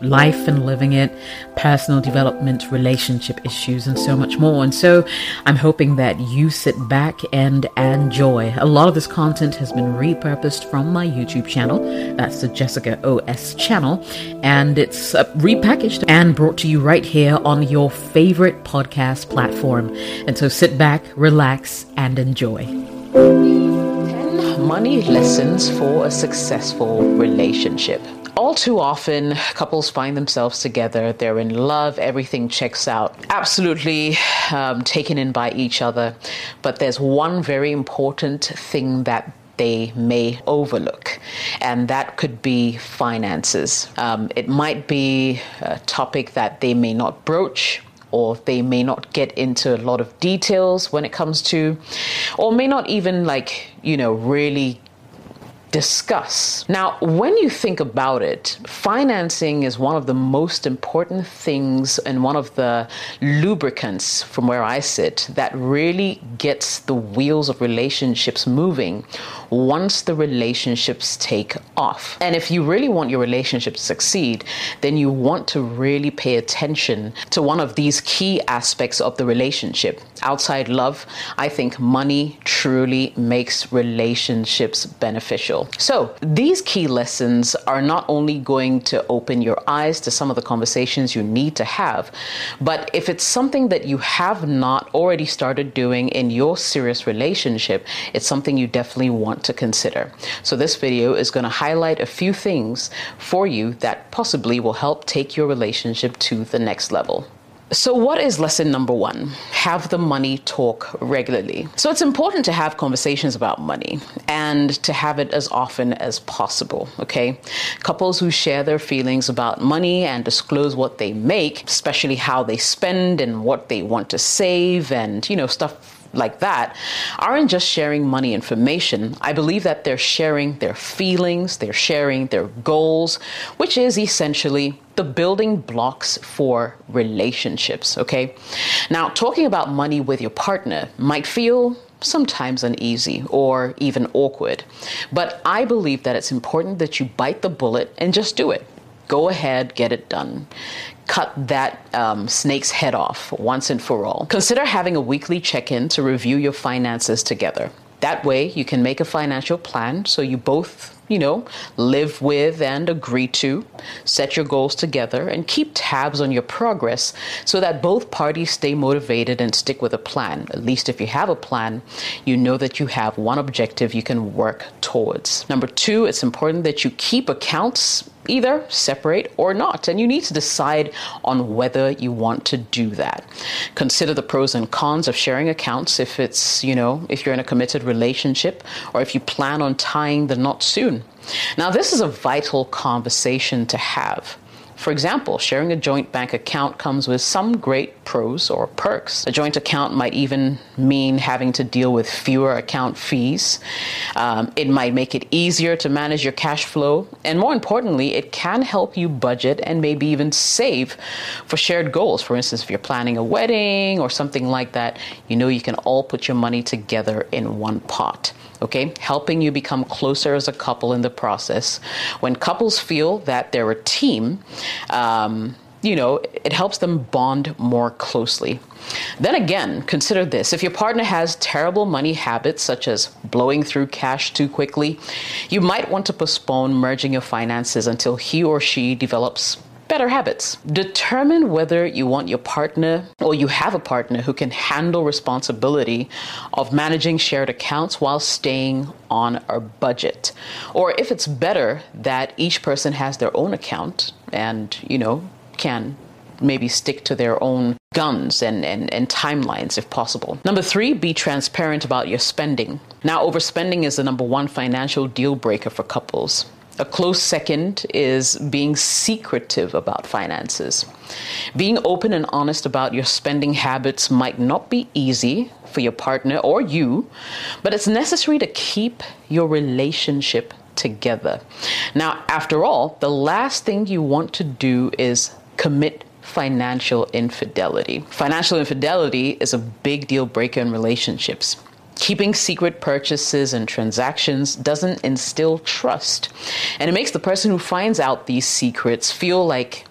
life and living it, personal development, relationship issues, and so much more. And so I'm hoping that you sit back and enjoy. A lot of this content has been repurposed from my YouTube channel. That's the Jessica OS channel. And it's uh, repackaged and brought to you right here on your favorite podcast platform. And so sit back, relax, and enjoy. 10 money lessons for a successful relationship all too often, couples find themselves together, they're in love, everything checks out, absolutely um, taken in by each other. But there's one very important thing that they may overlook, and that could be finances. Um, it might be a topic that they may not broach or they may not get into a lot of details when it comes to, or may not even like, you know, really discuss. Now, when you think about it, financing is one of the most important things and one of the lubricants from where I sit that really gets the wheels of relationships moving once the relationships take off. And if you really want your relationship to succeed, then you want to really pay attention to one of these key aspects of the relationship. Outside love, I think money truly makes relationships beneficial. So, these key lessons are not only going to open your eyes to some of the conversations you need to have, but if it's something that you have not already started doing in your serious relationship, it's something you definitely want to consider. So, this video is going to highlight a few things for you that possibly will help take your relationship to the next level. So, what is lesson number one? Have the money talk regularly. So, it's important to have conversations about money and to have it as often as possible. Okay. Couples who share their feelings about money and disclose what they make, especially how they spend and what they want to save and, you know, stuff like that aren't just sharing money information. I believe that they're sharing their feelings, they're sharing their goals, which is essentially the building blocks for relationships, okay? Now, talking about money with your partner might feel sometimes uneasy or even awkward, but I believe that it's important that you bite the bullet and just do it. Go ahead, get it done cut that um, snake's head off once and for all. Consider having a weekly check in to review your finances together. That way, you can make a financial plan so you both, you know, live with and agree to, set your goals together, and keep tabs on your progress so that both parties stay motivated and stick with a plan. At least if you have a plan, you know that you have one objective you can work towards. Number two, it's important that you keep accounts either separate or not. And you need to decide on whether you want to do that. Consider the pros and cons of sharing accounts if it's, you know, if you're in a committed relationship or if you plan on tying the knot soon. Now, this is a vital conversation to have. For example, sharing a joint bank account comes with some great pros or perks. A joint account might even mean having to deal with fewer account fees. Um, it might make it easier to manage your cash flow. And more importantly, it can help you budget and maybe even save for shared goals. For instance, if you're planning a wedding or something like that, you know you can all put your money together in one pot okay, helping you become closer as a couple in the process. When couples feel that they're a team, um, you know, it helps them bond more closely. Then again, consider this if your partner has terrible money habits, such as blowing through cash too quickly, you might want to postpone merging your finances until he or she develops better habits. Determine whether you want your partner or you have a partner who can handle responsibility of managing shared accounts while staying on a budget. Or if it's better that each person has their own account and, you know, can maybe stick to their own guns and, and, and timelines if possible. Number three, be transparent about your spending. Now, overspending is the number one financial deal breaker for couples. A close second is being secretive about finances. Being open and honest about your spending habits might not be easy for your partner or you, but it's necessary to keep your relationship together. Now, after all, the last thing you want to do is commit financial infidelity. Financial infidelity is a big deal breaker in relationships. Keeping secret purchases and transactions doesn't instill trust. And it makes the person who finds out these secrets feel like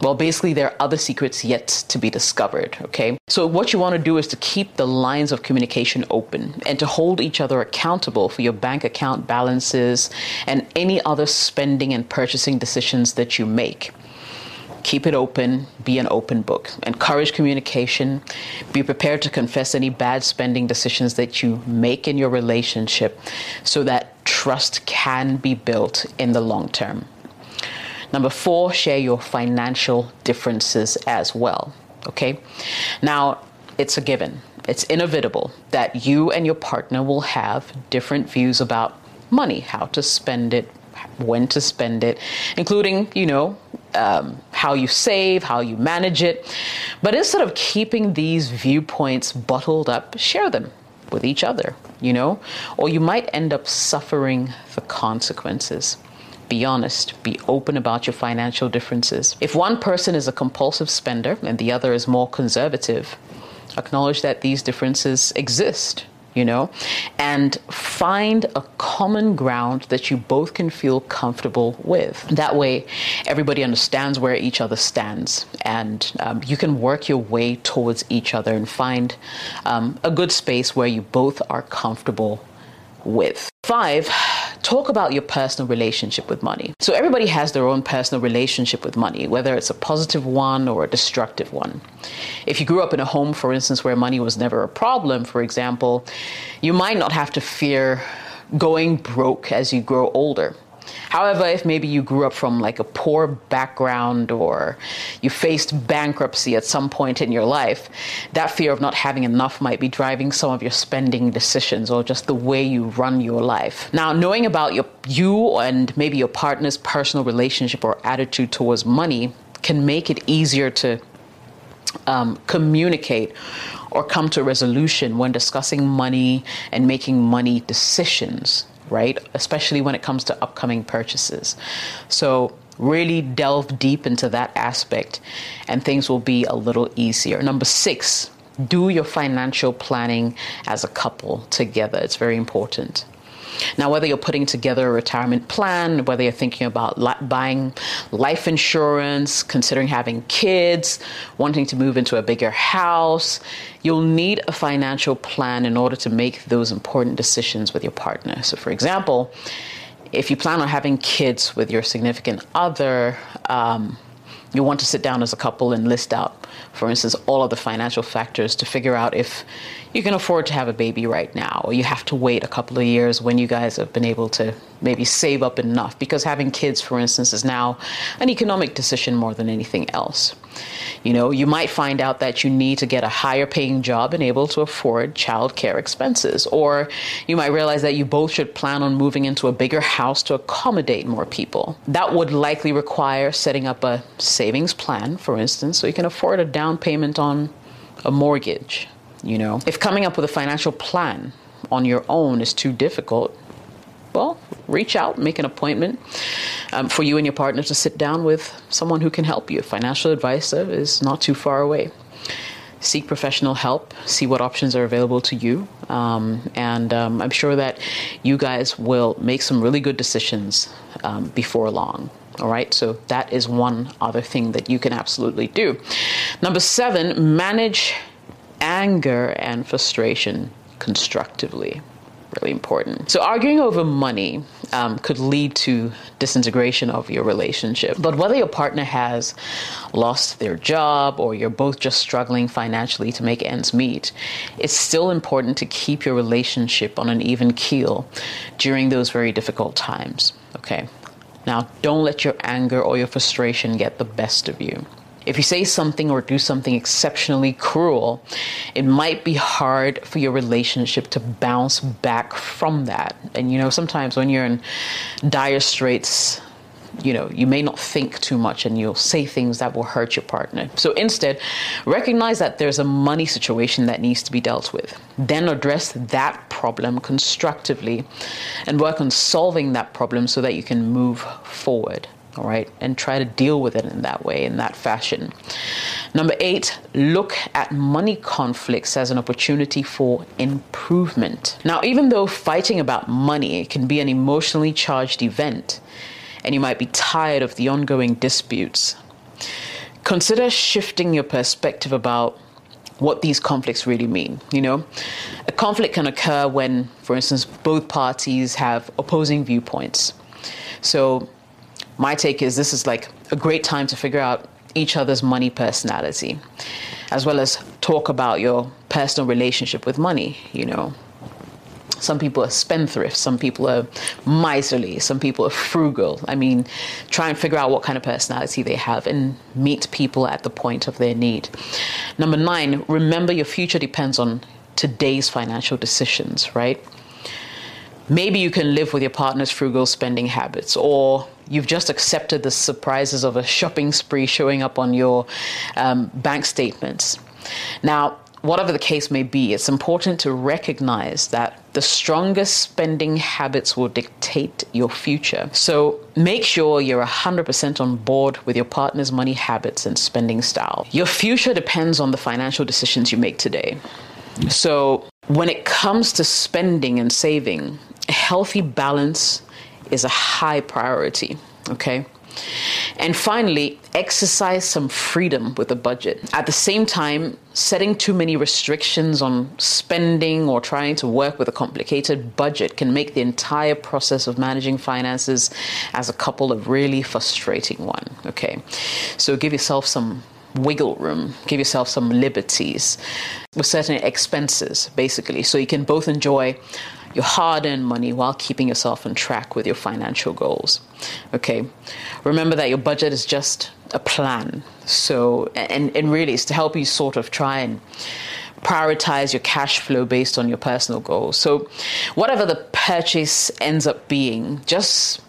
well, basically, there are other secrets yet to be discovered, okay? So, what you want to do is to keep the lines of communication open and to hold each other accountable for your bank account balances and any other spending and purchasing decisions that you make. Keep it open, be an open book. Encourage communication. Be prepared to confess any bad spending decisions that you make in your relationship so that trust can be built in the long term. Number four, share your financial differences as well. Okay. Now, it's a given, it's inevitable that you and your partner will have different views about money, how to spend it, when to spend it, including, you know, um, how you save, how you manage it. But instead of keeping these viewpoints bottled up, share them with each other, you know, or you might end up suffering the consequences. Be honest, be open about your financial differences. If one person is a compulsive spender and the other is more conservative, acknowledge that these differences exist you know, and find a common ground that you both can feel comfortable with. That way, everybody understands where each other stands, and um, you can work your way towards each other and find um, a good space where you both are comfortable with. Five, talk about your personal relationship with money. So, everybody has their own personal relationship with money, whether it's a positive one or a destructive one. If you grew up in a home, for instance, where money was never a problem, for example, you might not have to fear going broke as you grow older. However, if maybe you grew up from like a poor background or you faced bankruptcy at some point in your life, that fear of not having enough might be driving some of your spending decisions or just the way you run your life. Now, knowing about your you and maybe your partner's personal relationship or attitude towards money can make it easier to um, communicate or come to a resolution when discussing money and making money decisions right? Especially when it comes to upcoming purchases. So, really delve deep into that aspect, and things will be a little easier. Number six, do your financial planning as a couple together. It's very important. Now, whether you're putting together a retirement plan, whether you're thinking about li- buying life insurance, considering having kids, wanting to move into a bigger house, you'll need a financial plan in order to make those important decisions with your partner. So, for example, if you plan on having kids with your significant other, um, you want to sit down as a couple and list out, for instance, all of the financial factors to figure out if you can afford to have a baby right now, or you have to wait a couple of years when you guys have been able to maybe save up enough. Because having kids, for instance, is now an economic decision more than anything else. You know, you might find out that you need to get a higher paying job and able to afford childcare expenses. Or you might realize that you both should plan on moving into a bigger house to accommodate more people. That would likely require setting up a savings plan, for instance, so you can afford a down payment on a mortgage you know, if coming up with a financial plan on your own is too difficult, well, reach out, make an appointment um, for you and your partner to sit down with someone who can help you. Financial advisor is not too far away. Seek professional help, see what options are available to you, um, and um, I'm sure that you guys will make some really good decisions um, before long. All right, so that is one other thing that you can absolutely do. Number seven, manage anger and frustration constructively. Really important. So, arguing over money um, could lead to disintegration of your relationship. But whether your partner has lost their job or you're both just struggling financially to make ends meet, it's still important to keep your relationship on an even keel during those very difficult times. Okay. Now, don't let your anger or your frustration get the best of you. If you say something or do something exceptionally cruel, it might be hard for your relationship to bounce back from that. And you know, sometimes when you're in dire straits, you know, you may not think too much and you'll say things that will hurt your partner. So instead, recognize that there's a money situation that needs to be dealt with. Then address that problem constructively and work on solving that problem so that you can move forward. All right, and try to deal with it in that way, in that fashion. Number eight, look at money conflicts as an opportunity for improvement. Now, even though fighting about money can be an emotionally charged event, and you might be tired of the ongoing disputes, consider shifting your perspective about what these conflicts really mean. You know, a conflict can occur when, for instance, both parties have opposing viewpoints. So, my take is this is like a great time to figure out each other's money personality, as well as talk about your personal relationship with money. You know, some people are spendthrifts, some people are miserly, some people are frugal. I mean, try and figure out what kind of personality they have and meet people at the point of their need. Number nine, remember your future depends on today's financial decisions, right? Maybe you can live with your partner's frugal spending habits, or you've just accepted the surprises of a shopping spree showing up on your um, bank statements. Now, whatever the case may be, it's important to recognize that the strongest spending habits will dictate your future. So make sure you're 100% on board with your partner's money habits and spending style. Your future depends on the financial decisions you make today. So when it comes to spending and saving, a healthy balance is a high priority, okay? And finally, exercise some freedom with a budget. At the same time, setting too many restrictions on spending or trying to work with a complicated budget can make the entire process of managing finances as a couple a really frustrating one. Okay, so give yourself some wiggle room, give yourself some liberties with certain expenses, basically, so you can both enjoy your hard earned money while keeping yourself on track with your financial goals. Okay. Remember that your budget is just a plan. So, and, and really, it's to help you sort of try and prioritize your cash flow based on your personal goals. So, whatever the purchase ends up being, just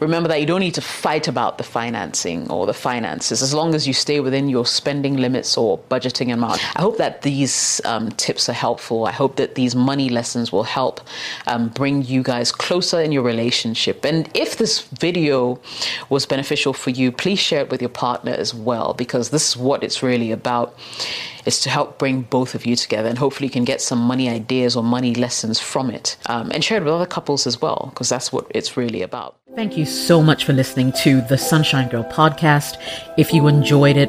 remember that you don't need to fight about the financing or the finances as long as you stay within your spending limits or budgeting amount. I hope that these um, tips are helpful. I hope that these money lessons will help um, bring you guys closer in your relationship. And if this video was beneficial for you, please share it with your partner as well because this is what it's really about is to help bring both of you together and hopefully you can get some money ideas or money lessons from it um, and share it with other couples as well because that's what it's really about. Thank you so much for listening to the Sunshine Girl podcast. If you enjoyed it,